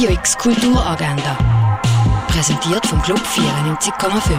Radio X Kulturagenda. Präsentiert vom Club 94,5.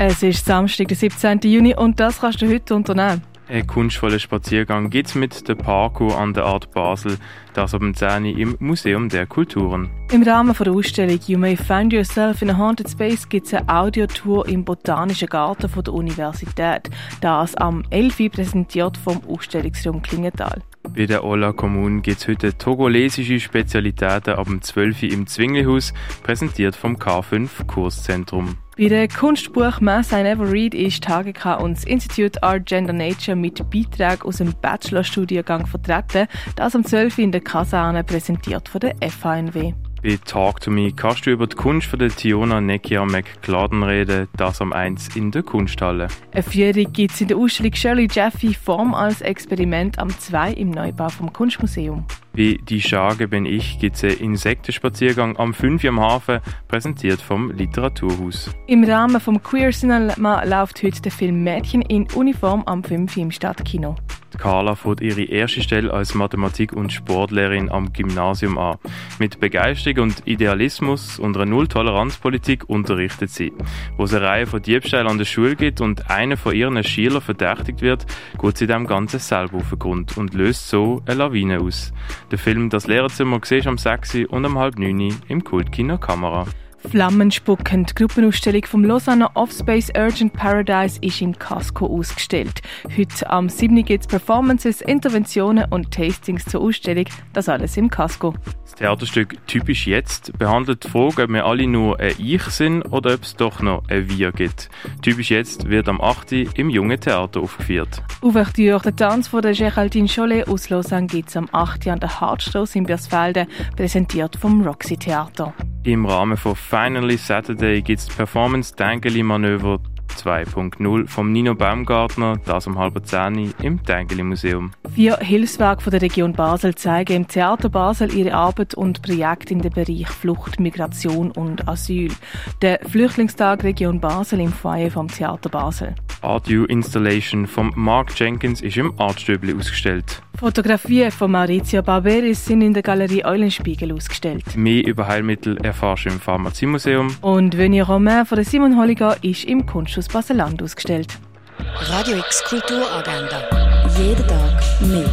Es ist Samstag, der 17. Juni und das kannst du heute unternehmen. Ein kunstvoller Spaziergang gibt's mit der Parkour an der Art Basel, das ab dem 10 im Museum der Kulturen. Im Rahmen der Ausstellung You May Find Yourself in a Haunted Space gibt es eine Audiotour im Botanischen Garten der Universität. Das am 11. präsentiert vom Ausstellungsraum Klingenthal. Bei der Ola Kommune gibt es heute togolesische Spezialitäten ab dem 12. im Zwinglihaus, präsentiert vom K5 Kurszentrum. Bei der Kunstbuchmesse I Never Read ist TAGK und das Institute Art Gender Nature mit Beiträgen aus dem Bachelorstudiengang vertreten, das am 12. in der Kaserne präsentiert von der FANW. Bei Talk to Me kannst du über die Kunst von der Tiona Nekia McCladen reden, das am 1 in der Kunsthalle. Eine Führung gibt es in der Ausstellung Shirley Jeffy Form als Experiment am 2 im Neubau vom Kunstmuseum. Bei Die Schage bin ich gibt es einen Insektenspaziergang am 5 am Hafen, präsentiert vom Literaturhaus. Im Rahmen vom Queer Cinema läuft heute der Film Mädchen in Uniform am 5 im Stadtkino. Carla fährt ihre erste Stelle als Mathematik- und Sportlehrerin am Gymnasium an. Mit Begeisterung und Idealismus und einer Null-Toleranz-Politik unterrichtet sie. Wo es eine Reihe von Diebstählen an der Schule gibt und einer von ihren Schülern verdächtigt wird, geht sie dem Ganzen selber auf den Grund und löst so eine Lawine aus. Der Film Das Lehrerzimmer siehst am 6 und um halb 9 im Kultkino Kamera. Flammenspuckend. Die Gruppenausstellung vom Lausanne Offspace Urgent Paradise ist im Casco ausgestellt. Heute am 7. gibt es Performances, Interventionen und Tastings zur Ausstellung. Das alles im Casco. Das Theaterstück Typisch Jetzt behandelt die Frage, ob wir alle nur ein Ich sind oder ob es doch noch ein Wir gibt. Typisch Jetzt wird am 8. im Jungen Theater aufgeführt. Ouverture, der Tanz von der Geraldine Chollet aus Lausanne gibt es am 8. an der Hartstrasse in Birsfelden, präsentiert vom Roxy Theater. Im Rahmen von Finally Saturday gibt es die Performance Dengeli Manöver 2.0 vom Nino Baumgartner, das um halb zehn im Dengeli Museum. Vier Hilfswerke von der Region Basel zeigen im Theater Basel ihre Arbeit und Projekte in den Bereich Flucht, Migration und Asyl. Der Flüchtlingstag Region Basel im Foyer vom Theater Basel. Art U Installation von Mark Jenkins ist im Artstübli ausgestellt. Fotografien von Maurizio Barberis sind in der Galerie Eulenspiegel ausgestellt. Mehr über Heilmittel erfährst du im Pharmaziemuseum. Und Venier Romain von der Simon Holliger ist im Kunsthaus Baseland ausgestellt. Radio X Kulturagenda. Jeden Tag mehr.